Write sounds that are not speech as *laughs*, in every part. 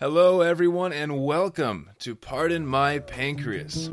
Hello, everyone, and welcome to Pardon My Pancreas.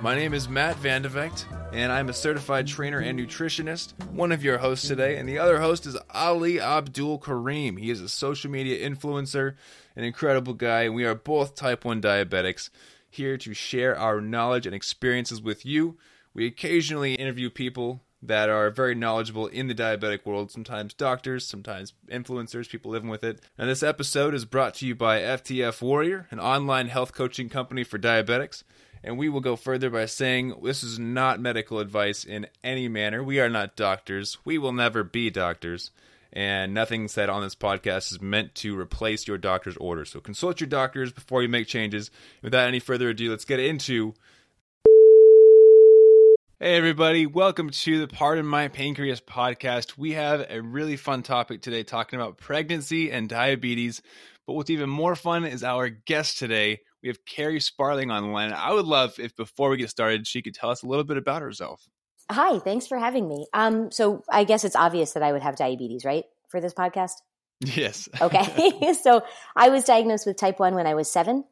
My name is Matt Vandevecht, and I'm a certified trainer and nutritionist, one of your hosts today. And the other host is Ali Abdul Karim. He is a social media influencer, an incredible guy, and we are both type 1 diabetics here to share our knowledge and experiences with you. We occasionally interview people that are very knowledgeable in the diabetic world, sometimes doctors, sometimes influencers, people living with it. And this episode is brought to you by FTF Warrior, an online health coaching company for diabetics. And we will go further by saying this is not medical advice in any manner. We are not doctors. We will never be doctors. And nothing said on this podcast is meant to replace your doctor's order. So consult your doctors before you make changes. Without any further ado, let's get into Hey, everybody, welcome to the Pardon My Pancreas podcast. We have a really fun topic today talking about pregnancy and diabetes. But what's even more fun is our guest today. We have Kerri Sparling on the line. I would love if before we get started, she could tell us a little bit about herself. Hi, thanks for having me. Um, so I guess it's obvious that I would have diabetes, right, for this podcast? Yes. okay. *laughs* *laughs* so I was diagnosed with type 1 when I was seven,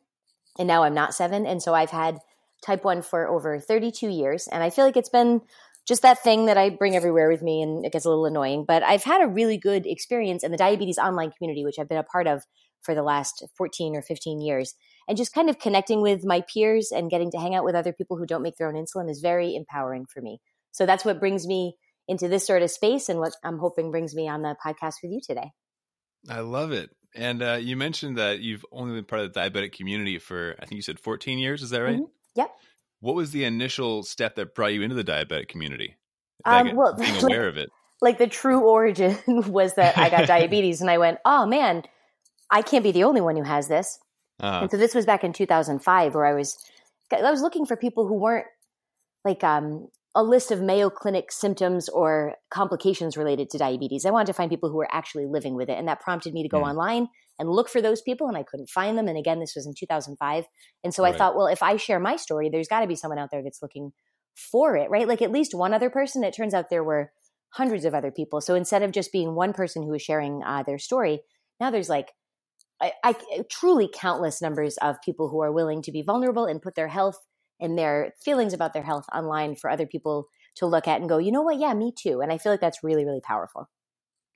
and now I'm not seven. And so I've had type 1 for over 32 years. And I feel like it's been just that thing that I bring everywhere with me and it gets a little annoying. But I've had a really good experience in the diabetes online community, which I've been a part of for the last 14 or 15 years. And just kind of connecting with my peers and getting to hang out with other people who don't make their own insulin is very empowering for me. So that's what brings me into this sort of space and what I'm hoping brings me on the podcast with you today. I love it. And uh, you mentioned that you've only been part of the diabetic community for, I think you said 14 years. Is that right? Mm-hmm. Yep. What was the initial step that brought you into the diabetic community? Like um, well, being *laughs* aware of it. Like the true origin *laughs* was that I got *laughs* diabetes, and I went, "Oh man, I can't be the only one who has this." Uh-huh. And so this was back in 2005, where I was I was looking for people who weren't like um, a list of Mayo Clinic symptoms or complications related to diabetes. I wanted to find people who were actually living with it, and that prompted me to go mm. online and look for those people and I couldn't find them. And again, this was in 2005. And so right. I thought, well, if I share my story, there's got to be someone out there that's looking for it, right? Like at least one other person. It turns out there were hundreds of other people. So instead of just being one person who was sharing uh, their story, now there's like I, I, truly countless numbers of people who are willing to be vulnerable and put their health and their feelings about their health online for other people to look at and go, you know what? Yeah, me too. And I feel like that's really, really powerful.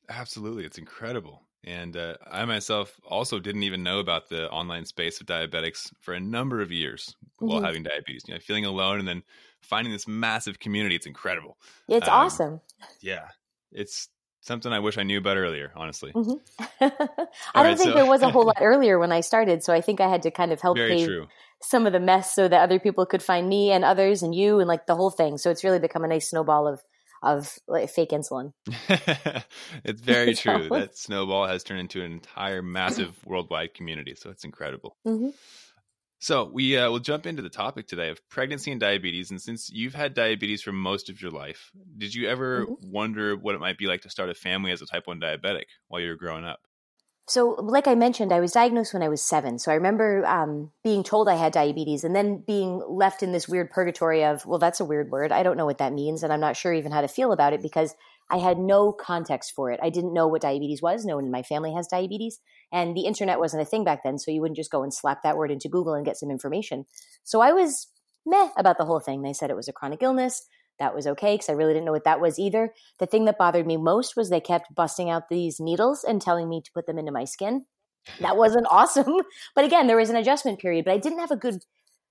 Absolutely. It's incredible. And uh, I myself also didn't even know about the online space of diabetics for a number of years mm-hmm. while having diabetes. You know, feeling alone and then finding this massive community. It's incredible. It's um, awesome. Yeah. It's something I wish I knew about earlier, honestly. Mm-hmm. *laughs* I don't right, think so. there was a whole lot *laughs* earlier when I started. So I think I had to kind of help Very pave true. some of the mess so that other people could find me and others and you and like the whole thing. So it's really become a nice snowball of of like, fake insulin. *laughs* it's very *laughs* true. that snowball has turned into an entire massive worldwide community. So it's incredible. Mm-hmm. So we uh, will jump into the topic today of pregnancy and diabetes. And since you've had diabetes for most of your life, did you ever mm-hmm. wonder what it might be like to start a family as a type one diabetic while you were growing up? So, like I mentioned, I was diagnosed when I was seven. So I remember um, being told I had diabetes and then being left in this weird purgatory of, well, that's a weird word. I don't know what that means. And I'm not sure even how to feel about it because I had no context for it. I didn't know what diabetes was. No one in my family has diabetes. And the internet wasn't a thing back then. So you wouldn't just go and slap that word into Google and get some information. So I was meh about the whole thing. They said it was a chronic illness that was okay because I really didn't know what that was either. The thing that bothered me most was they kept busting out these needles and telling me to put them into my skin. That wasn't *laughs* awesome. But again, there was an adjustment period, but I didn't have a good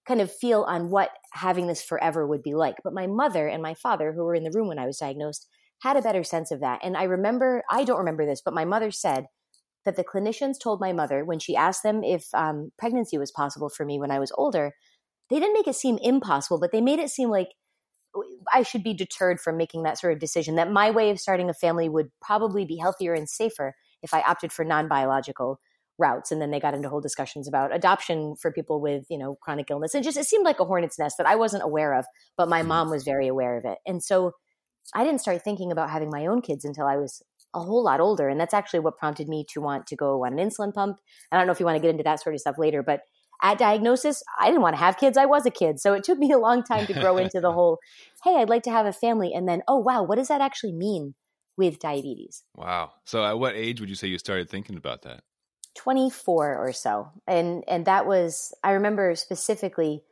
kind of feel on what having this forever would be like. But my mother and my father, who were in the room when I was diagnosed, had a better sense of that. And I remember, I don't remember this, but my mother said that the clinicians told my mother when she asked them if um, pregnancy was possible for me when I was older, they didn't make it seem impossible, but they made it seem like I should be deterred from making that sort of decision. That my way of starting a family would probably be healthier and safer if I opted for non biological routes. And then they got into whole discussions about adoption for people with, you know, chronic illness. And just it seemed like a hornet's nest that I wasn't aware of, but my mom was very aware of it. And so I didn't start thinking about having my own kids until I was a whole lot older. And that's actually what prompted me to want to go on an insulin pump. I don't know if you want to get into that sort of stuff later, but at diagnosis, I didn't want to have kids. I was a kid. So it took me a long time to *laughs* grow into the whole, hey, I'd like to have a family. And then, oh, wow, what does that actually mean? with diabetes. Wow. So at what age would you say you started thinking about that? 24 or so. And and that was I remember specifically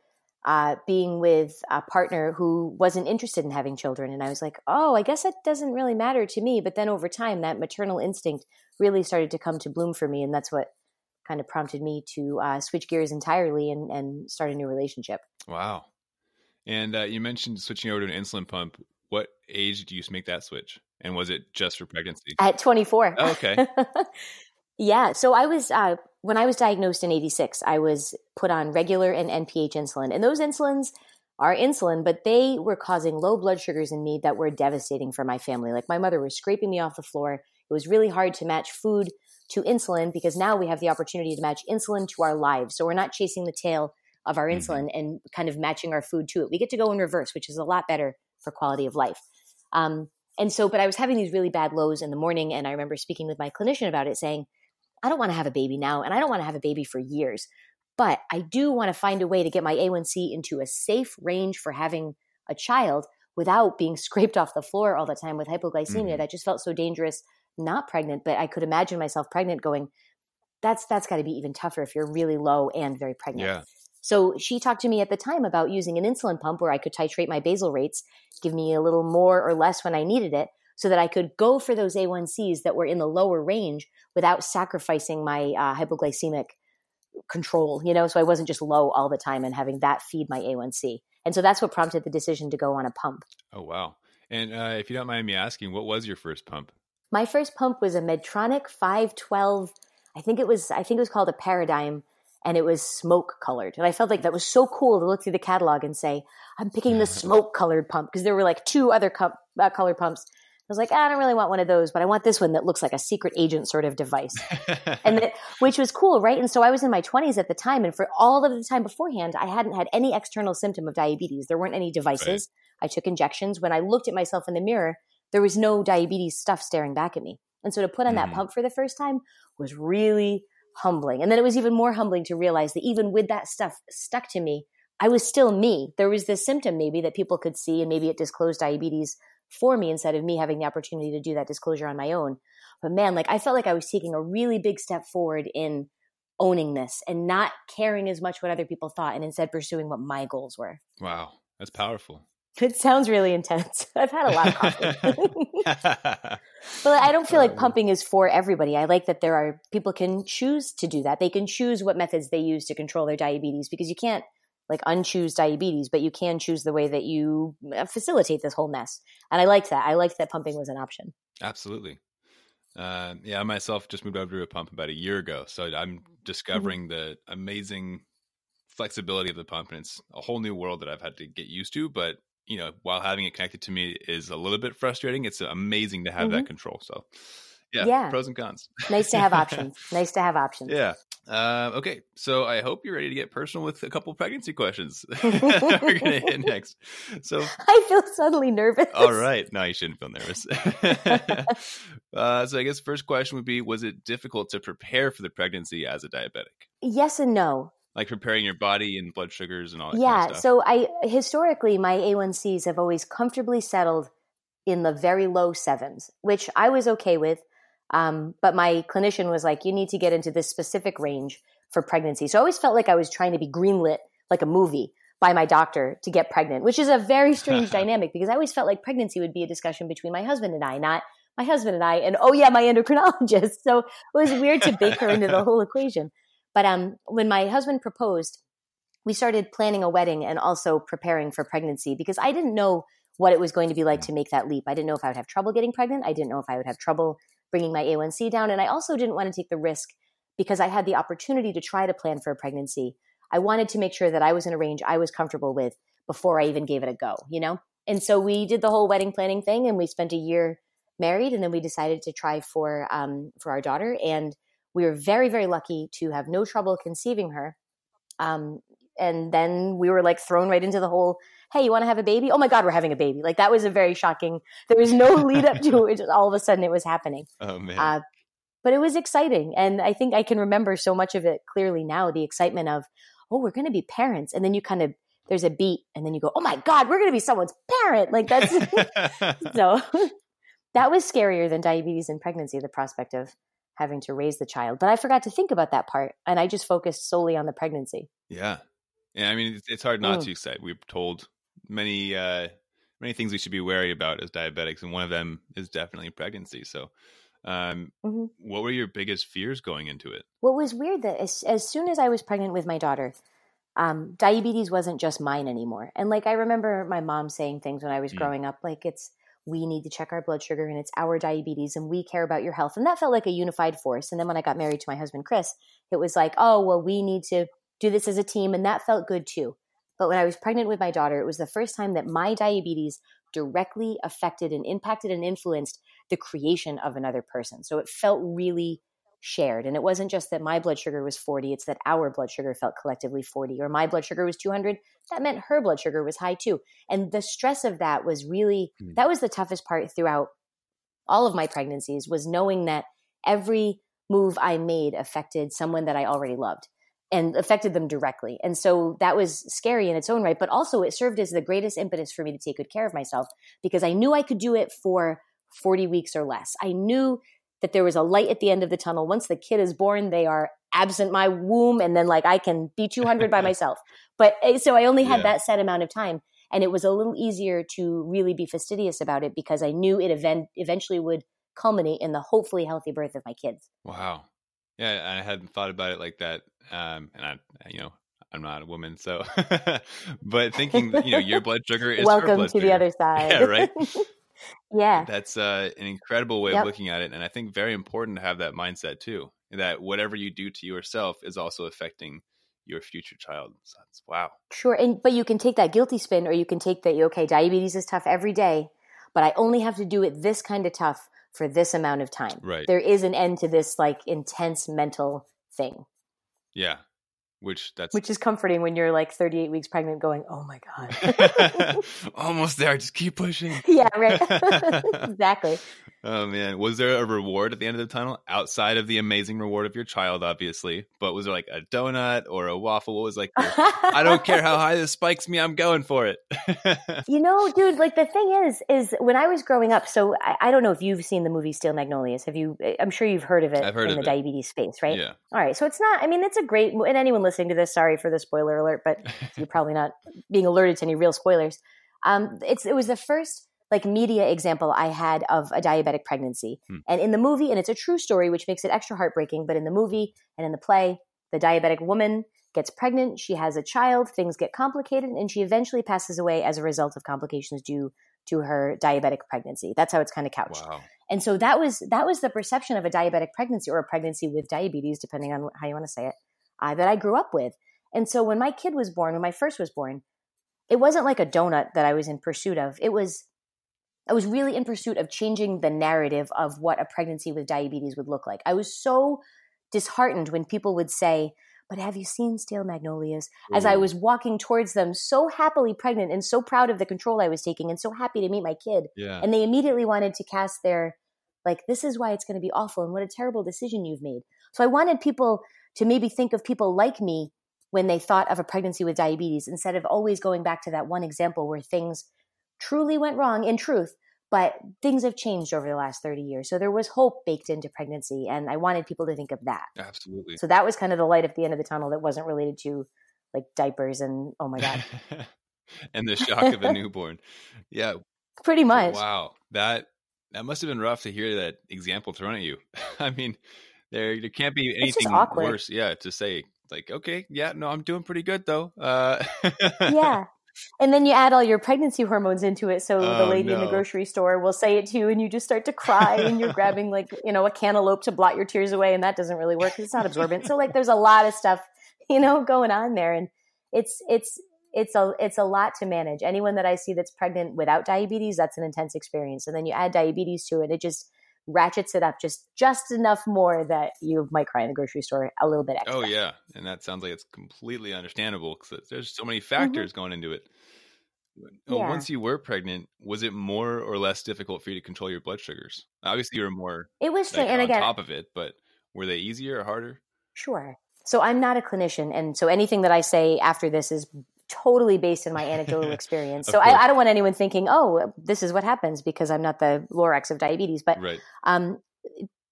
uh, being with a partner who wasn't interested in having children. And I was like, oh, I guess that doesn't really matter to me. But then over time, that maternal instinct really started to come to bloom for me. And that's what kind of prompted me to uh, switch gears entirely and, and start a new relationship. Wow. And uh, you mentioned switching over to an insulin pump. What age did you make that switch? And was it just for pregnancy? At 24. Oh, okay. *laughs* yeah. So I was, uh, when I was diagnosed in 86, I was put on regular and NPH insulin. And those insulins are insulin, but they were causing low blood sugars in me that were devastating for my family. Like my mother was scraping me off the floor. It was really hard to match food to insulin because now we have the opportunity to match insulin to our lives. So we're not chasing the tail of our mm-hmm. insulin and kind of matching our food to it. We get to go in reverse, which is a lot better for quality of life. Um, and so, but I was having these really bad lows in the morning, and I remember speaking with my clinician about it, saying, I don't want to have a baby now, and I don't want to have a baby for years, but I do want to find a way to get my A1C into a safe range for having a child without being *laughs* scraped off the floor all the time with hypoglycemia. Mm-hmm. That just felt so dangerous not pregnant, but I could imagine myself pregnant going, that's that's got to be even tougher if you're really low and very pregnant. Yeah. So she talked to me at the time about using an insulin pump where I could titrate my basal rates, give me a little more or less when I needed it, so that I could go for those A1Cs that were in the lower range without sacrificing my uh, hypoglycemic control, you know, so I wasn't just low all the time and having that feed my A1C. And so that's what prompted the decision to go on a pump. Oh, wow. And uh, if you don't mind me asking, what was your first pump? My first pump was a Medtronic 512. I think it was I think it was called a Paradigm and it was smoke colored. And I felt like that was so cool to look through the catalog and say, I'm picking the *laughs* smoke colored pump because there were like two other cup, uh, colored pumps. I was like, I don't really want one of those, but I want this one that looks like a secret agent sort of device. *laughs* and that, which was cool, right? And so I was in my 20s at the time. And for all of the time beforehand, I hadn't had any external symptom of diabetes. There weren't any devices. Right. I took injections. When I looked at myself in the mirror, there was no diabetes stuff staring back at me. And so to put on mm. that pump for the first time was really humbling. And then it was even more humbling to realize that even with that stuff stuck to me, I was still me. There was this symptom maybe that people could see, and maybe it disclosed diabetes for me instead of me having the opportunity to do that disclosure on my own. But man, like I felt like I was taking a really big step forward in owning this and not caring as much what other people thought and instead pursuing what my goals were. Wow, that's powerful. It sounds really intense. *laughs* I've had a lot of coffee. *laughs* but I don't feel like pumping is for everybody. I like that there are people can choose to do that. They can choose what methods they use to control their diabetes because you can't like unchoose diabetes, but you can choose the way that you uh, facilitate this whole mess. And I liked that. I liked that pumping was an option. Absolutely. Uh, yeah, I myself just moved over to a pump about a year ago, so I'm mm-hmm. discovering mm-hmm. the amazing flexibility of the pump, and it's a whole new world that I've had to get used to. But you know, while having it connected to me is a little bit frustrating, it's amazing to have mm-hmm. that control. So, yeah, yeah, pros and cons. nice to have options. *laughs* Nice to have options. Yeah. Uh, okay, so I hope you're ready to get personal with a couple pregnancy questions. *laughs* We're gonna *laughs* hit next. So I feel suddenly nervous. All right, no, you shouldn't feel nervous. uh, so I guess first question would be: Was it difficult to prepare for the pregnancy as a diabetic? Yes and no like preparing your body and blood sugars and all that yeah kind of so i historically my a1cs have always comfortably settled in the very low sevens which i was okay with um, but my clinician was like you need to get into this specific range for pregnancy. So i always felt like i was trying to be greenlit like a movie by my doctor to get pregnant which is a very strange *laughs* dynamic because i always felt like pregnancy would be a discussion between my husband and i not my husband and i and oh yeah my endocrinologist. *laughs* So it was weird to bake her into the whole equation but um, when my husband proposed, we started planning a wedding and also preparing for pregnancy because I didn't know what it was going to be like to make that leap. I didn't know if I would have trouble getting pregnant. I didn't know if I would have trouble bringing my A1C down. And I also didn't want to take the risk because I had the opportunity to try to plan for a pregnancy. I wanted to make sure that I was in a range I was comfortable with before I even gave it a go, you know? And so we did the whole wedding planning thing and we spent a year married and then we decided to try for um, for our daughter and we were very, very lucky to have no trouble conceiving her. Um, and then we were like thrown right into the whole, hey, you want to have a baby? Oh my God, we're having a baby. Like that was a very shocking, there was no lead up to *laughs* it. Just all of a sudden it was happening. Oh man. Uh, but it was exciting. And I think I can remember so much of it clearly now the excitement of, oh, we're going to be parents. And then you kind of, there's a beat and then you go, oh my God, we're going to be someone's parent. Like that's *laughs* *laughs* so that was scarier than diabetes and pregnancy, the prospect of having to raise the child. But I forgot to think about that part, and I just focused solely on the pregnancy. Yeah, yeah. I mean, it's, hard not mm. to say. We're told many uh, many things we should be wary about as diabetics, and one of them is definitely pregnancy. So, um, mm-hmm. what were your biggest fears going into it? What was weird that as, as soon as I was pregnant with my daughter, um, diabetes wasn't just mine anymore. And like I remember my mom saying things when I was mm. growing up, like it's we need to check our blood sugar and it's our diabetes and we care about your health. And that felt like a unified force. And then when I got married to my husband, Chris, it was like, oh, well, we need to do this as a team. And that felt good too. But when I was pregnant with my daughter, it was the first time that my diabetes directly affected and impacted and influenced the creation of another person. So it felt really shared. And it wasn't just that my blood sugar was 40, it's that our blood sugar felt collectively 40, or my blood sugar was 200. That meant her blood sugar was high too. And the stress of that was really, mm. that was the toughest part throughout all of my pregnancies, was knowing that every move I made affected someone that I already loved and affected them directly. And so that was scary in its own right, but also it served as the greatest impetus for me to take good care of myself because I knew I could do it for 40 weeks or less. I knew that there was a light at the end of the tunnel. Once the kid is born, they are absent my womb, and then like I can be 200 by *laughs* myself. But eh, so I only had yeah. that set amount of time. And it was a little easier to really be fastidious about it because I knew it event- eventually would culminate in the hopefully healthy birth of my kids. Wow. Yeah, I hadn't thought about it like that. Um, and I, you know, I'm not a woman, so, *laughs* but thinking, you know, your blood sugar is welcome to sugar. the other *laughs* side. Yeah, right. Yeah. That's uh, an incredible way yep. of looking at it. And I think very important to have that mindset too, that whatever you do to yourself is also affecting your future child. So that's wow. Sure. And, but you can take that guilty spin or you can take that, okay, diabetes is tough every day, but I only have to do it this kind of tough for this amount of time. Right. There is an end to this like intense mental thing. Yeah which that's which is comforting when you're like 38 weeks pregnant going oh my god. *laughs* Almost there just keep pushing. *laughs* Yeah right. *laughs* Exactly oh man. Was there a reward at the end of the tunnel? Outside of the amazing reward of your child obviously but was there like a donut or a waffle? What was like i don't care how high this spikes me i'm going for it. *laughs* You know dude like the thing is is when i was growing up so I, I, don't know if you've seen the movie steel magnolias. Have you i'm sure you've heard of it I've heard in the it. diabetes space right? Yeah. All right so it's not i mean it's a great and anyone listening to this sorry for the spoiler alert but *laughs* you're probably not being alerted to any real spoilers. Um, it's it was the first like media example I had of a diabetic pregnancy. Hmm. And in the movie, and it's a true story, which makes it extra heartbreaking, but in the movie and in the play, the diabetic woman gets pregnant, she has a child, things get complicated, and she eventually passes away as a result of complications due to her diabetic pregnancy. That's how it's kind of couched. Wow. And so that was that was the perception of a diabetic pregnancy or a pregnancy with diabetes, depending on how you want to say it, uh, that I grew up with. And so when my kid was born, when my first was born, it wasn't like a donut that I was in pursuit of. It was I was really in pursuit of changing the narrative of what a pregnancy with diabetes would look like. I was so disheartened when people would say, but have you seen steel magnolias? As I mm-hmm. was walking towards them, so happily pregnant and so proud of the control I was taking and so happy to meet my kid. Yeah. And they immediately wanted to cast their, like, this is why it's going to be awful and what a terrible decision you've made. So I wanted people to maybe think of people like me when they thought of a pregnancy with diabetes instead of always going back to that one example where things truly went wrong in truth, but things have changed over the last 30 years. So there was hope baked into pregnancy, and I wanted people to think of that. Absolutely. So that was kind of the light at the end of the tunnel that wasn't related to like diapers and oh my God. *laughs* and the shock of a newborn. Yeah. *laughs* Pretty much. Wow. That that must have been rough to hear that example thrown at you. *laughs* I mean, there there can't be anything worse, yeah, to say like, okay, yeah, no, I'm doing pretty good though. Uh, yeah. And then you add all your pregnancy hormones into it. So oh, the lady no. in the grocery store will say it to you and you just start to cry and you're *laughs* grabbing like, you know, a cantaloupe to blot your tears away. And that doesn't really work because it's not absorbent. So like there's a lot of stuff, you know, going on there. And it's, it's, it's a, it's a lot to manage. Anyone that I see that's pregnant without diabetes, that's an intense experience. And then you add diabetes to it. It just, ratchets it up just just enough more that you might cry in the grocery store a little bit extra. Oh yeah, and that sounds like it's completely understandable because there's so many factors mm-hmm. going into it. Oh, yeah. Once you were pregnant, was it more or less difficult for you to control your blood sugars? Obviously, you were more. It was like, and on again, top of it, but were they easier or harder? Sure. So I'm not a clinician, and so anything that I say after this is totally based on my anecdotal *laughs* experience. so I, I, don't want anyone thinking, oh, this is what happens because I'm not the Lorax of diabetes. But right. um,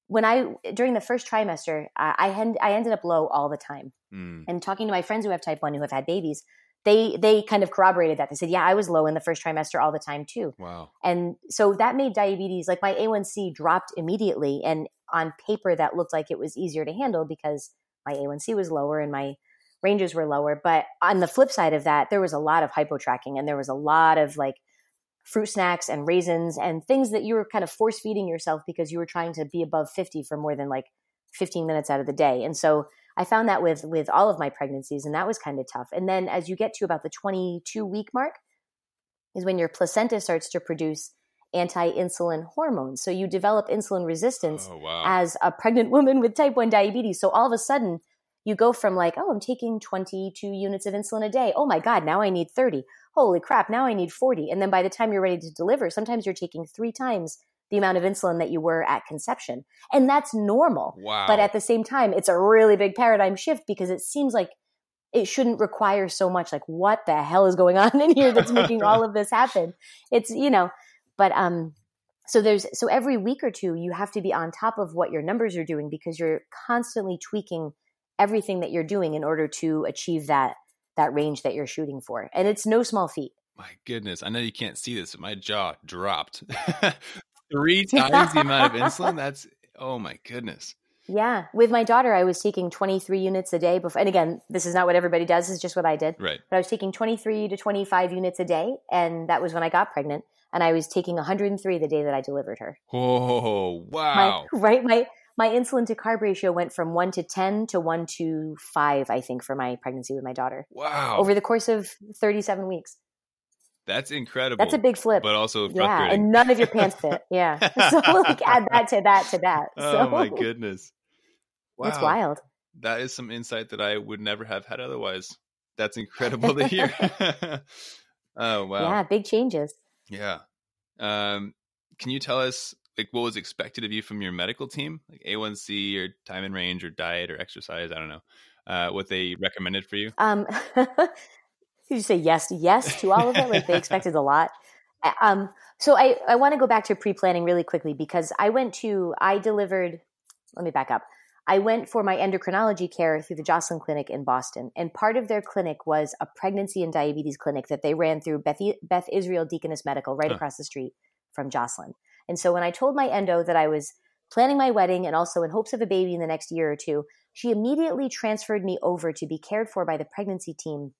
when I during the first trimester, I I, I ended up low all the time. Mm. And talking to my friends who have type one who have had babies, they they kind of corroborated that. They said, "Yeah, I was low in the first trimester all the time too." Wow. And so that made diabetes like my A1C dropped immediately and on paper that looked like it was easier to handle because my A1C was lower and my ranges were lower. But on the flip side of that, there was a lot of hypo tracking and there was a lot of like fruit snacks and raisins and things that you were kind of force feeding yourself because you were trying to be above 50 for more than like 15 minutes out of the day. And so I found that with with all of my pregnancies and that was kind of tough. And then as you get to about the 22 week mark is when your placenta starts to produce anti-insulin hormones. So you develop insulin resistance oh, wow. as a pregnant woman with type 1 diabetes. So all of a sudden you go from like, oh, I'm taking 22 units of insulin a day. Oh my God, now I need 30. Holy crap, now I need 40. And then by the time you're ready to deliver, sometimes you're taking three times the amount of insulin that you were at conception. And that's normal. Wow. But at the same time, it's a really big paradigm shift because it seems like it shouldn't require so much. Like, what the hell is going on *laughs* in here that's making all of this happen? It's, you know, but, um, so there's so every week or two you have to be on top of what your numbers are doing because you're constantly tweaking everything that you're doing in order to achieve that that range that you're shooting for. And it's no small feat. My goodness. I know you can't see this, but my jaw dropped. *laughs* Three *laughs* times the amount of insulin? That's oh my goodness. Yeah. With my daughter, I was taking 23 units a day before. And again, this is not what everybody does, it's just what I did. Right. But I was taking 23 to 25 units a day. And that was when I got pregnant. And I was taking 103 the day that I delivered her. Oh, wow. My, right. My, my insulin to carb ratio went from one to 10 to one to five, I think, for my pregnancy with my daughter. Wow. Over the course of 37 weeks. That's incredible. That's a big flip. But also Yeah, and none of your pants fit. Yeah. *laughs* *laughs* so like add that to that to that. So, oh my goodness. Wow. It's wild. That is some insight that I would never have had otherwise. That's *laughs* incredible to hear. oh wow. Yeah, big changes. Yeah. Um, can you tell us like what was expected of you from your medical team, like A1C or time in range or diet or exercise? I don't know. Uh, what they recommended for you? Um, *laughs* did you say yes, yes to all of it? Like they *laughs* expected a lot. Um, so I, I want to go back to pre-planning really quickly because I went to, I delivered, let me back up. I went for my endocrinology care through the Joslin Clinic in Boston. And part of their clinic was a pregnancy and diabetes clinic that they ran through Beth, Beth Israel Deaconess Medical right huh. across the street from Joslin. And so when I told my endo that I was planning my wedding and also in hopes of a baby in the next year or two, she immediately transferred me over to be cared for by the pregnancy team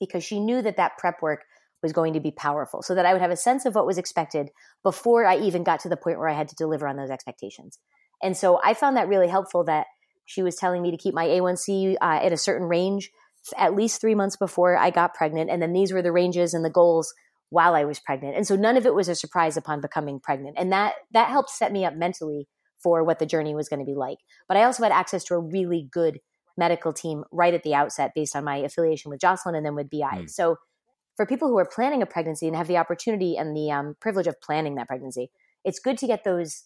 because she knew that that prep work was going to be powerful so that I would have a sense of what was expected before I even got to the point where I had to deliver on those expectations. And so I found that really helpful that she was telling me to keep my A1C uh, at a certain range at least three months before I got pregnant. And then these were the ranges and the goals while I was pregnant. And so none of it was a surprise upon becoming pregnant. And that that helped set me up mentally for what the journey was going to be like. But I also had access to a really good medical team right at the outset based on my affiliation with Joslin and then with BI. Mm. So for people who are planning a pregnancy and have the opportunity and the um, privilege of planning that pregnancy, it's good to get those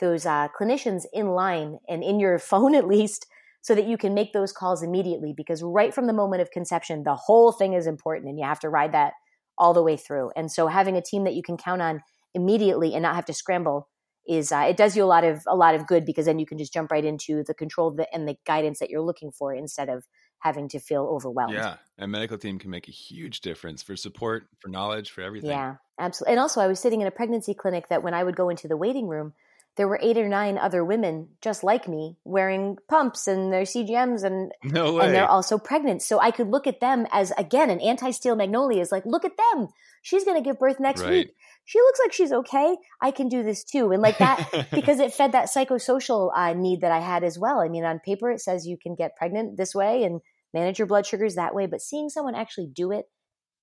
those uh, clinicians in line and in your *laughs* phone at least so that you can make those calls immediately because right from the moment of conception the whole thing is important and you have to ride that all the way through. And so having a team that you can count on immediately and not have to scramble is uh, it does you a lot of a lot of good because then you can just jump right into the control and the guidance that you're looking for instead of having to feel overwhelmed. Yeah, a medical team can make a huge difference for support, for knowledge, for everything. Yeah, absolutely. And also, I was sitting in a pregnancy clinic that when I would go into the waiting room, there were eight or nine other women just like me wearing pumps and their CGMs and no and they're also pregnant. So I could look at them as again an anti-steel magnolia is like, look at them. She's gonna give birth next right. week. She looks like she's okay. I can do this too. And like that *laughs* because it fed that psychosocial uh, need that I had as well. I mean, on paper it says you can get pregnant this way and manage your blood sugars that way, but seeing someone actually do it,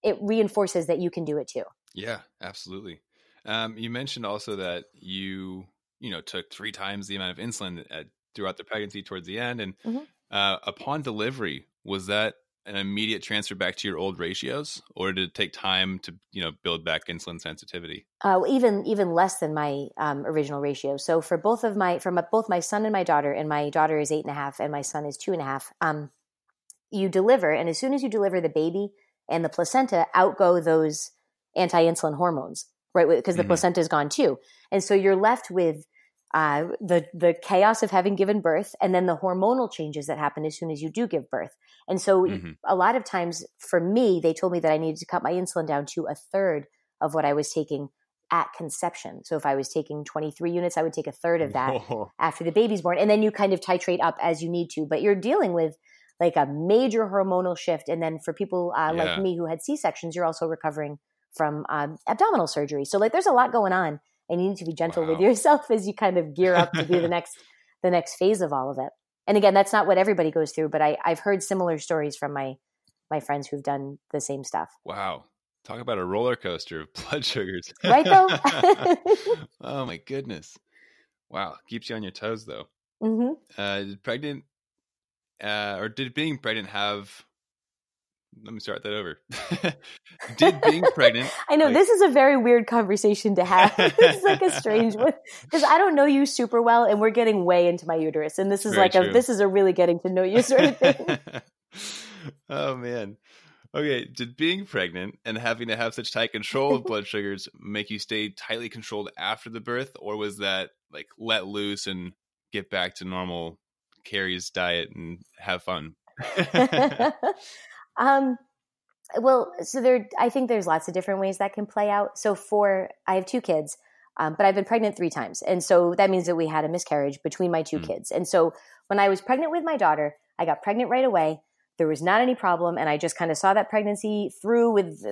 it reinforces that you can do it too. Yeah, absolutely. Um, you mentioned also that you you know took three times the amount of insulin at, throughout the pregnancy towards the end and mm-hmm. uh, upon delivery was that an immediate transfer back to your old ratios or did it take time to you know build back insulin sensitivity? Uh, even even less than my um, original ratio. So for both of my from both my son and my daughter and my daughter is eight and a half and my son is two and a half um, you deliver and as soon as you deliver the baby and the placenta outgo those anti-insulin hormones, right? Because the Mhm. placenta is gone too, and so you're left with uh, the the chaos of having given birth, and then the hormonal changes that happen as soon as you do give birth. And so, Mhm. a lot of times, for me, they told me that I needed to cut my insulin down to a third of what I was taking at conception. So, if I was taking 23 units, I would take a third of that Whoa. after the baby's born and then you kind of titrate up as you need to but you're dealing with like a major hormonal shift and then for people uh, Yeah. like me who had c-sections you're also recovering from um, abdominal surgery so like there's a lot going on and you need to be gentle with yourself *laughs* as you kind of gear up to do the *laughs* next the next phase of all of it and again that's not what everybody goes through but I, i've heard similar stories from my my friends who've done the same stuff Wow. Talk about a roller coaster of *laughs* blood sugars. Right, though? oh my goodness. Wow. Keeps you on your toes though. hmm Uh pregnant uh or did being pregnant have let me start that over. *laughs* did being pregnant I know Like- this is a very weird conversation to have. *laughs* it's like a strange one *laughs* because I don't know you super well, and we're getting way into my uterus, and this is like a this is a really getting to know you sort of thing. oh man. Okay, did being pregnant and having to have such tight control of blood sugars make you stay tightly controlled after the birth, or was that like let loose and get back to normal Kerri's diet and have fun? Um, well, so there, I think there's lots of different ways that can play out. So for I have two kids, um, but I've been pregnant three times, and so that means that we had a miscarriage between my two Mm. kids. And so when I was pregnant with my daughter, I got pregnant right away. There was not any problem, and I just kind of saw that pregnancy through with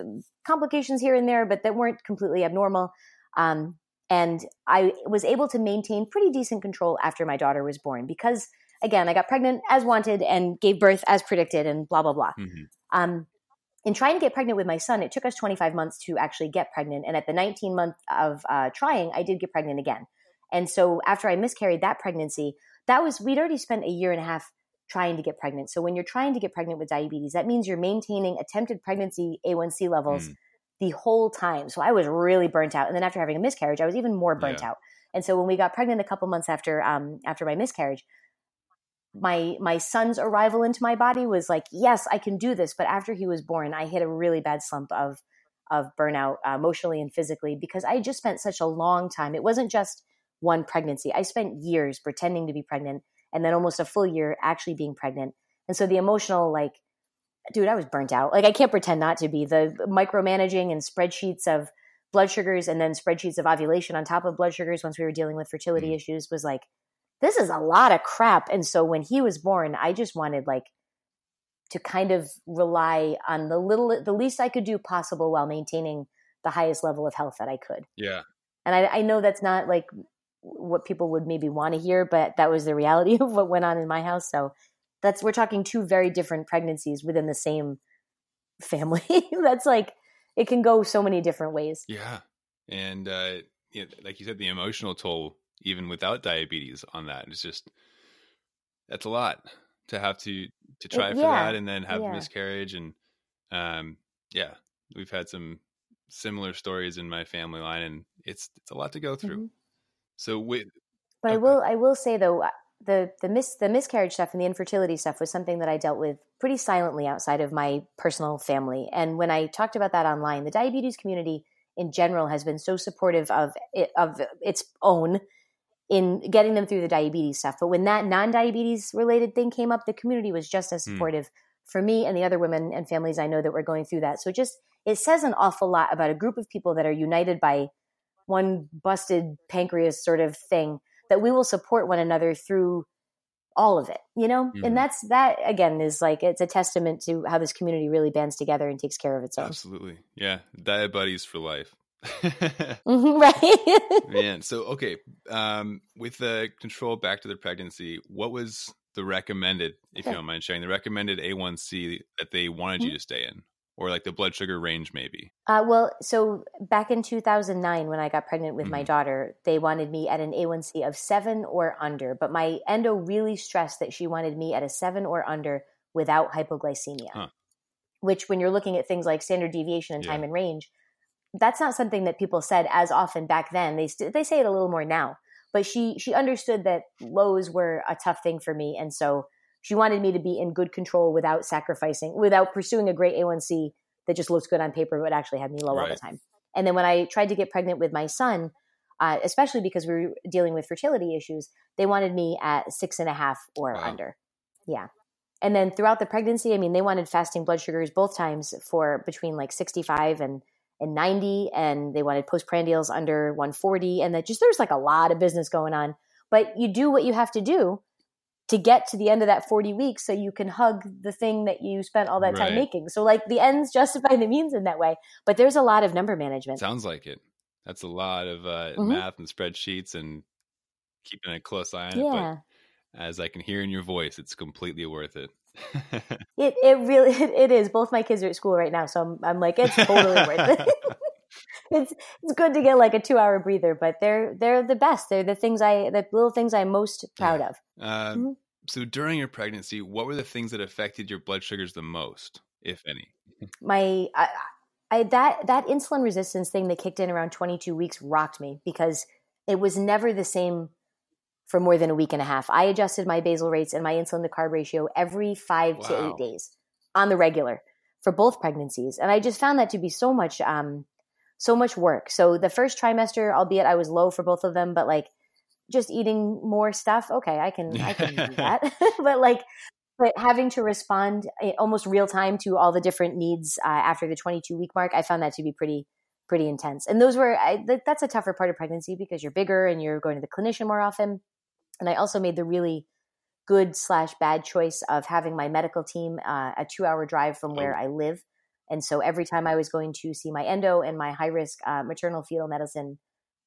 complications here and there, but that weren't completely abnormal. Um, and I was able to maintain pretty decent control after my daughter was born because, again, I got pregnant as wanted and gave birth as predicted, and blah blah blah. Mhm. Um, in trying to get pregnant with my son, it took us 25 months to actually get pregnant. And at the 19 month of uh, trying, I did get pregnant again. And so after I miscarried that pregnancy, that was, we'd already spent a year and a half trying to get pregnant. So when you're trying to get pregnant with diabetes, that means you're maintaining attempted pregnancy A1C levels Mm. the whole time. So I was really burnt out. And then after having a miscarriage, I was even more burnt Yeah. out. And so when we got pregnant a couple months after um, after my miscarriage, my my son's arrival into my body was like, yes, I can do this. But after he was born, I hit a really bad slump of of burnout, uh, emotionally and physically, because I just spent such a long time. It wasn't just one pregnancy. I spent years pretending to be pregnant, and then almost a full year actually being pregnant. And so the emotional, like, dude, I was burnt out. Like, I can't pretend not to be. The micromanaging and spreadsheets of blood sugars, and then spreadsheets of ovulation on top of blood sugars. Once we were dealing with fertility Mm. issues, was like this is a lot of crap. And so when he was born, I just wanted like to kind of rely on the little, the least I could do possible while maintaining the highest level of health that I could. Yeah. And I, I know that's not like what people would maybe want to hear, but that was the reality *laughs* of what went on in my house. So that's, we're talking two very different pregnancies within the same family. *laughs* that's like, it can go so many different ways. Yeah. And uh you know, like you said, the emotional toll, even without diabetes on that. It's just that's a lot to have to to try for yeah, that and then have yeah. miscarriage and um yeah, we've had some similar stories in my family line and it's it's a lot to go through. Mhm. So with But I will I will say though uh, the the mis the miscarriage stuff and the infertility stuff was something that I dealt with pretty silently outside of my personal family. And when I talked about that online, the diabetes community in general has been so supportive of it, of its own in getting them through the diabetes stuff. But when that non-diabetes related thing came up, the community was just as Hmm. supportive for me and the other women and families I know that were going through that. So it just it says an awful lot about a group of people that are united by one busted pancreas sort of thing that we will support one another through all of it you know Mhm. and that's that again is like it's a testament to how this community really bands together and takes care of itself. absolutely. Yeah. Diabetes for life. *laughs* Mhm, right *laughs* Man, so okay, um, with the control back to the pregnancy, what was the recommended, if you don't mind sharing, the recommended A1C that they wanted Mm-hmm. you to stay in, or like the blood sugar range, maybe? uh, well so back in 2009 when i got pregnant with my Mhm. daughter they wanted me at an a1c of 7 or under but my endo really stressed that she wanted me at a 7 or under without hypoglycemia Huh. which when you're looking at things like standard deviation and Yeah. time and range that's not something that people said as often back then they st- they say it a little more now but she she understood that lows were a tough thing for me and so she wanted me to be in good control without sacrificing without pursuing a great a1c that just looks good on paper but actually had me low all the time. And then when I tried to get pregnant with my son, uh, especially because we were dealing with fertility issues, they wanted me at six and a half or Wow. under. Yeah. And then throughout the pregnancy, I mean, they wanted fasting blood sugars both times for between like 65 and, and 90. And they wanted postprandials under 140. And that just, there's like a lot of business going on. But you do what you have to do to get to the end of that 40 weeks so you can hug the thing that you spent all that time making. So, like, the ends justify the means in that way. But there's a lot of number management. Sounds like it. That's a lot of uh, Mhm. math and spreadsheets and keeping a close eye on it. But as I can hear in your voice, it's completely worth it. *laughs* It it really it, *laughs* it is. Both my kids are at school right now, so I'm I'm like it's totally worth it. *laughs* it's it's good to get like a two hour breather, but they're they're the best. They're the things I the little things I'm most proud of. Uh, Mhm. So during your pregnancy, what were the things that affected your blood sugars the most, if any? My I, I that that insulin resistance thing that kicked in around 22 weeks rocked me because it was never the same for more than a week and a half. I adjusted my basal rates and my insulin to carb ratio every five to eight days on the regular for both pregnancies, and I just found that to be so much, um, so much work. So the first trimester, albeit I was low for both of them, but like just eating more stuff, okay, I can I can do that. *laughs* *laughs* but like, but having to respond eh, almost real time to all the different needs uh, after the 22 week mark, I found that to be pretty pretty intense. And those were I, th- that's a tougher part of pregnancy because you're bigger and you're going to the clinician more often. And I also made the really good slash bad choice of having my medical team uh, a two hour drive from where. I live. And so every time I was going to see my endo and my high risk uh, maternal fetal medicine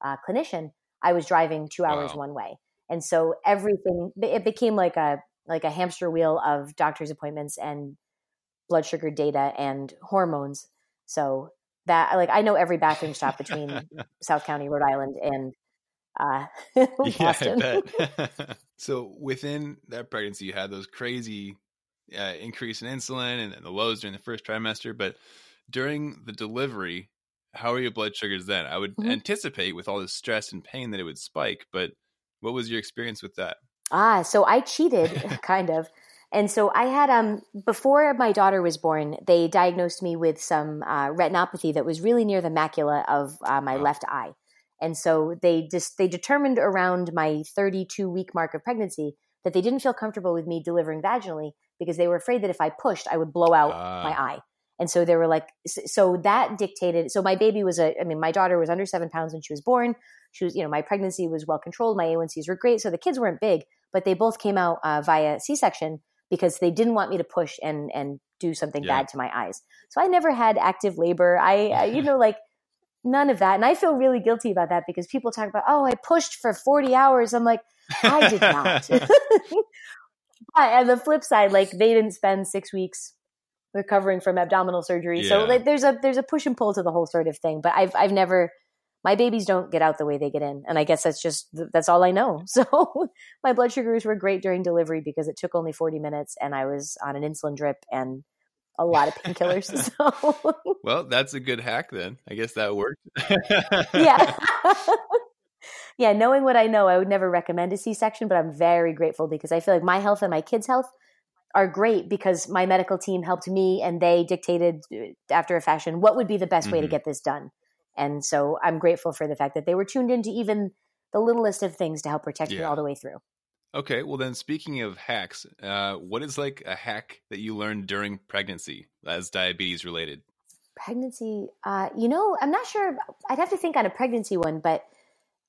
uh, clinician, I was driving two hours Wow. one way. And so everything it became like a like a hamster wheel of doctor's appointments and blood sugar data and hormones. So that like I know every bathroom stop between *laughs* South County, Rhode Island, and uh, *laughs* *laughs* Boston. Yeah, *laughs* so within that pregnancy, you had those crazy uh, increase in insulin and, and the lows during the first trimester. But during the delivery, how are your blood sugars then? I would Mhm. anticipate with all the stress and pain that it would spike. But what was your experience with that? Ah, so I cheated, kind of. And so I had um before my daughter was born, they diagnosed me with some uh, retinopathy that was really near the macula of uh, my Wow. left eye. And so they just they determined around my 32 week mark of pregnancy that they didn't feel comfortable with me delivering vaginally because they were afraid that if I pushed, I would blow out Ah. my eye. And so they were like, so that dictated. So my baby was a, I mean, my daughter was under seven pounds when she was born. She was, you know, my pregnancy was well controlled. My A1Cs were great. So the kids weren't big, but they both came out uh, via C section because they didn't want me to push and and do something Yeah. bad to my eyes. So I never had active labor. I, I you know, like none of that. And I feel really guilty about that because people talk about, oh, I pushed for 40 hours. I'm like, I did not. *laughs* *laughs* but on the flip side, like they didn't spend six weeks recovering from abdominal surgery. So like there's a there's a push and pull to the whole sort of thing. But I've I've never my babies don't get out the way they get in, and I guess that's just that's all I know. *laughs* So my blood sugars were great during delivery because it took only 40 minutes, and I was on an insulin drip and a lot of *laughs* painkillers. *laughs* so well, that's a good hack then. I guess that worked. yeah. *laughs* yeah, knowing what I know, I would never recommend a C section, but I'm very grateful because I feel like my health and my kids' health are great because my medical team helped me and they dictated uh, after a fashion what would be the best way to Mhm. get this done. And so I'm grateful for the fact that they were tuned into even the littlest of things to help protect me all the way through. Okay, well then, speaking of hacks, uh, what is like a hack that you learned during pregnancy as diabetes related? pregnancy uh, you know i'm not sure i'd have to think on a pregnancy one but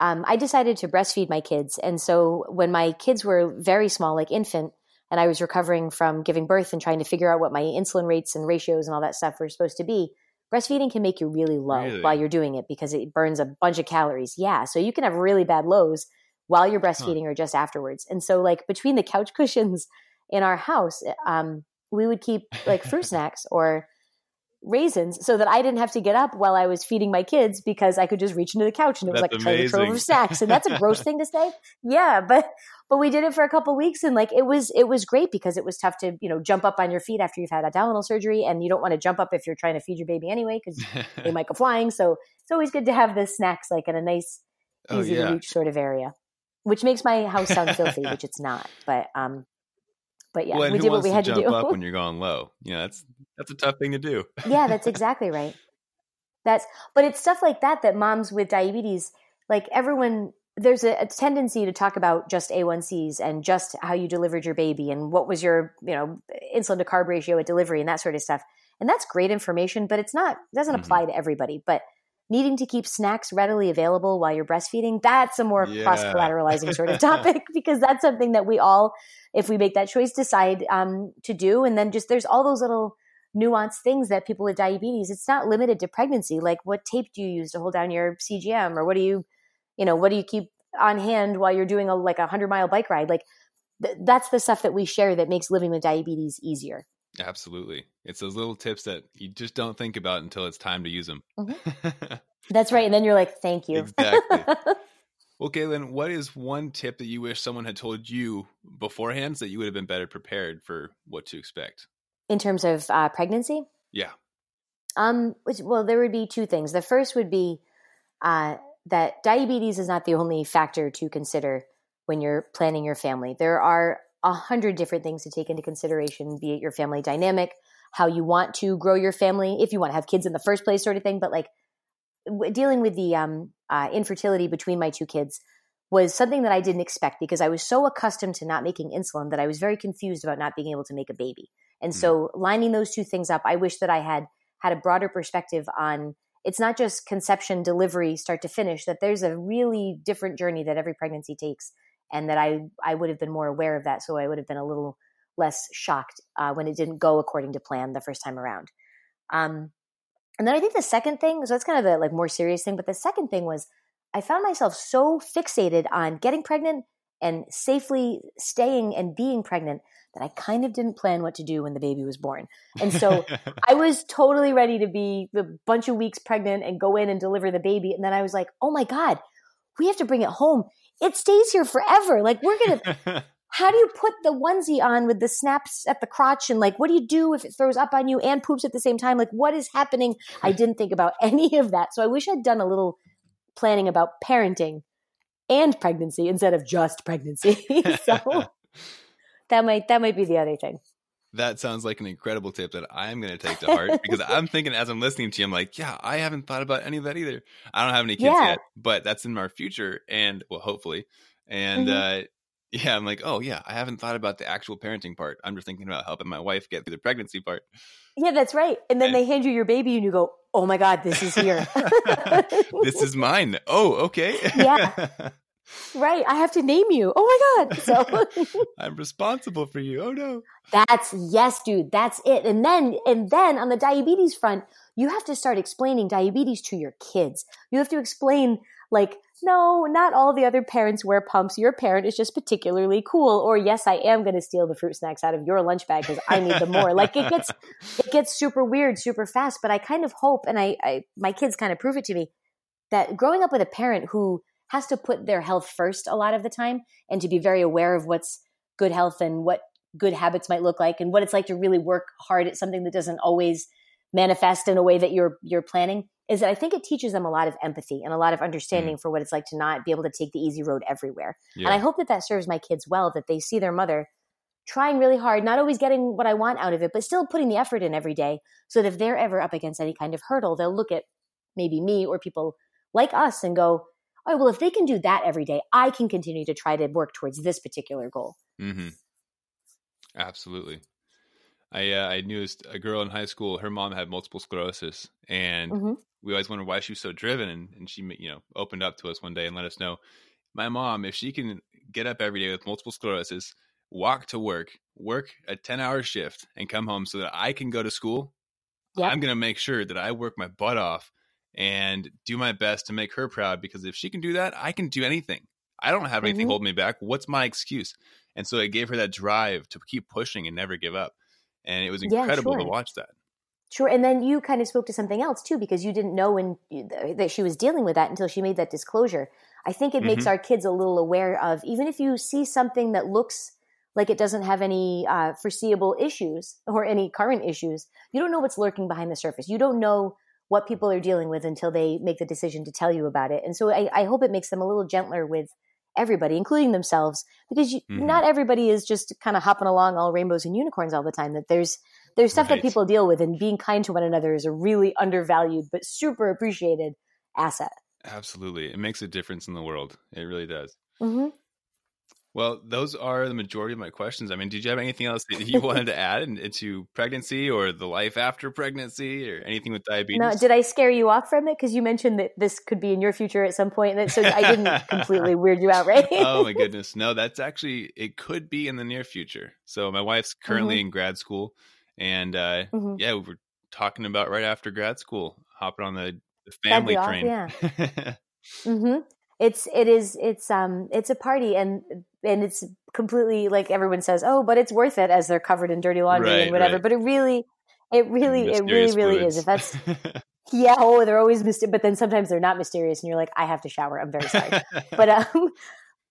um, i decided to breastfeed my kids and so when my kids were very small like infant and i was recovering from giving birth and trying to figure out what my insulin rates and ratios and all that stuff were supposed to be breastfeeding can make you really low Really? while you're doing it because it burns a bunch of calories yeah so you can have really bad lows while you're breastfeeding or just afterwards and so like between the couch *laughs* cushions in our house um, we would keep like fruit *laughs* snacks or raisins so that I didn't have to get up while I was feeding my kids because I could just reach into the couch and it was That's like a treasure trove of snacks. And that's a gross thing to say. *laughs* Yeah, but but we did it for a couple weeks and like it was it was great because it was tough to, you know, jump up on your feet after you've had abdominal surgery and you don't want to jump up if you're trying to feed your baby anyway because they might go flying. So it's always good to have the snacks like in a nice oh easy to reach sort of area. Which makes my house sound *laughs* filthy, which it's not. But um but yeah, well, we did what we had to to do. up when *laughs* you're going low? You know, that's that's a tough thing to do. yeah, that's *laughs* exactly right. That's but it's stuff like that that moms with diabetes, like everyone there's a, a, tendency to talk about just A1Cs and just how you delivered your baby and what was your, you know, insulin to carb ratio at delivery and that sort of stuff. And that's great information, but it's not it doesn't mm-hmm. apply to everybody. But needing to keep snacks readily available while you're breastfeeding, that's a more yeah. cross collateralizing sort of *laughs* topic because that's something that we all, if we make that choice, decide um, to do. And then just there's all those little nuanced things that people with diabetes, it's not limited to pregnancy. Like what tape do you use to hold down your CGM or what do you, you know, what do you keep on hand while you're doing a like a hundred mile bike ride? Like th- that's the stuff that we share that makes living with diabetes easier. Absolutely. It's those little tips that you just don't think about until it's time to use them. Mm-hmm. *laughs* That's right. And then you're like, thank you. Exactly. *laughs* well, Caitlin, what is one tip that you wish someone had told you beforehand so that you would have been better prepared for what to expect? In terms of uh, pregnancy? Yeah. Um, which, well, there would be two things. The first would be uh, that diabetes is not the only factor to consider when you're planning your family. There are a hundred different things to take into consideration, be it your family dynamic, how you want to grow your family, if you want to have kids in the first place, sort of thing. But like w- dealing with the um, uh, infertility between my two kids was something that I didn't expect because I was so accustomed to not making insulin that I was very confused about not being able to make a baby. And mm-hmm. so lining those two things up, I wish that I had had a broader perspective on it's not just conception, delivery, start to finish, that there's a really different journey that every pregnancy takes and that I I would have been more aware of that, so I would have been a little less shocked uh, when it didn't go according to plan the first time around. Um, and then I think the second thing, so that's kind of the like more serious thing, but the second thing was I found myself so fixated on getting pregnant and safely staying and being pregnant that I kind of didn't plan what to do when the baby was born. And so *laughs* I was totally ready to be a bunch of weeks pregnant and go in and deliver the baby. And then I was like, oh my God, we have to bring it home it stays here forever. Like we're gonna. *laughs* how do you put the onesie on with the snaps at the crotch and like what do you do if it throws up on you and poops at the same time like what is happening i *laughs* didn't think about any of that so i wish i'd done a little planning about parenting and pregnancy instead of just pregnancy *laughs* so that might that might be the other thing that sounds like an incredible tip that I'm going to take to heart *laughs* because I'm thinking as I'm listening to you, I'm like, yeah, I haven't thought about any of that either. I don't have any kids yeah. yet, but that's in our future and well, hopefully. And, mm-hmm. uh, yeah, I'm like, oh yeah, I haven't thought about the actual parenting part. I'm just thinking about helping my wife get through the pregnancy part. Yeah, that's right. And then and, they hand you your baby and you go, oh my God, this is here. *laughs* this is mine. Oh, okay. *laughs* yeah. Right. I have to name you. Oh my God. So *laughs* I'm responsible for you. Oh no. That's yes, dude. That's it. And then and then on the diabetes front, you have to start explaining diabetes to your kids. You have to explain like, no, not all the other parents wear pumps. Your parent is just particularly cool. Or yes, I am going to steal the fruit snacks out of your lunch bag because I need them more. like it gets, it gets super weird, super fast. But I kind of hope, and I, I, my kids kind of prove it to me that growing up with a parent who has to put their health first a lot of the time and to be very aware of what's good health and what good habits might look like and what it's like to really work hard at something that doesn't always manifest in a way that you're you're planning is that I think it teaches them a lot of empathy and a lot of understanding mm. for what it's like to not be able to take the easy road everywhere. Yeah. And I hope that that serves my kids well that they see their mother trying really hard, not always getting what I want out of it, but still putting the effort in every day so that if they're ever up against any kind of hurdle, they'll look at maybe me or people like us and go, oh, well, if they can do that every day, I can continue to try to work towards this particular goal. Mm-hmm. Absolutely. I uh, I knew a girl in high school. Her mom had multiple sclerosis, and mm-hmm. We always wondered why she was so driven. And, and she, you know, opened up to us one day and let us know, my mom, if she can get up every day with multiple sclerosis, walk to work, work a ten hour shift, and come home so that I can go to school. I'm going to make sure that I work my butt off and do my best to make her proud because if she can do that, I can do anything. I don't have anything mm-hmm. holding me back. What's my excuse? And so it gave her that drive to keep pushing and never give up. And it was incredible yeah, sure. to watch that. Sure. And then you kind of spoke to something else too, because you didn't know when that she was dealing with that until she made that disclosure. I think it mm-hmm. makes our kids a little aware of even if you see something that looks like it doesn't have any uh, foreseeable issues or any current issues, you don't know what's lurking behind the surface. You don't know what people are dealing with until they make the decision to tell you about it. And so I, I hope it makes them a little gentler with everybody, including themselves, because you, Mhm. not everybody is just kind of hopping along all rainbows and unicorns all the time. That there's there's stuff Right. that people deal with, and being kind to one another is a really undervalued but super appreciated asset. Absolutely. It makes a difference in the world. It really does. hmm Well, those are the majority of my questions. I mean, did you have anything else that you wanted to add in- into pregnancy or the life after pregnancy or anything with diabetes? No, did I scare you off from it? Because you mentioned that this could be in your future at some point, and so I didn't completely *laughs* weird you out, right? oh my *laughs* goodness. No, that's actually it could be in the near future. So my wife's currently in grad school and uh Mhm. yeah, we were talking about right after grad school, hopping on the, the family train. yeah. *laughs* hmm It's it is it's um it's a party and and it's completely like everyone says oh but it's worth it as they're covered in dirty laundry Right, and whatever right. but it really it really it really really is if that's *laughs* yeah oh they're always mysterious but then sometimes they're not mysterious and you're like I have to shower I'm very sorry but um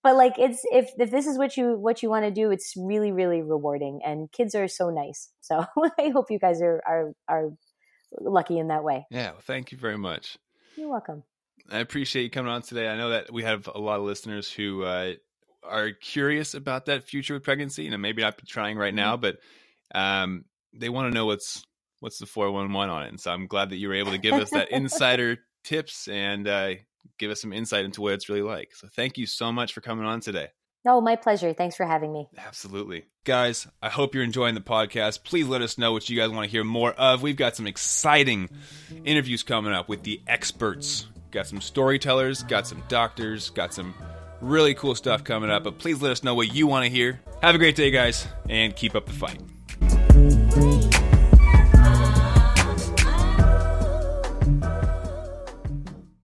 but like it's if if this is what you what you want to do it's really really rewarding and kids are so nice so *laughs* I hope you guys are are are lucky in that way yeah, well, thank you very much. you're welcome I appreciate you coming on today. I know that we have a lot of listeners who uh, are curious about that future with pregnancy. You know, maybe not trying right now, but um, they want to know what's what's the four one one on it. And so I'm glad that you were able to give us that *laughs* insider tips and uh, give us some insight into what it's really like. So thank you so much for coming on today. no my pleasure thanks for having me Absolutely. Guys, I hope you're enjoying the podcast. Please let us know what you guys want to hear more of. We've got some exciting interviews coming up with the experts. Got some storytellers, got some doctors, got some really cool stuff coming up. But please let us know what you want to hear. Have a great day, guys, and keep up the fight.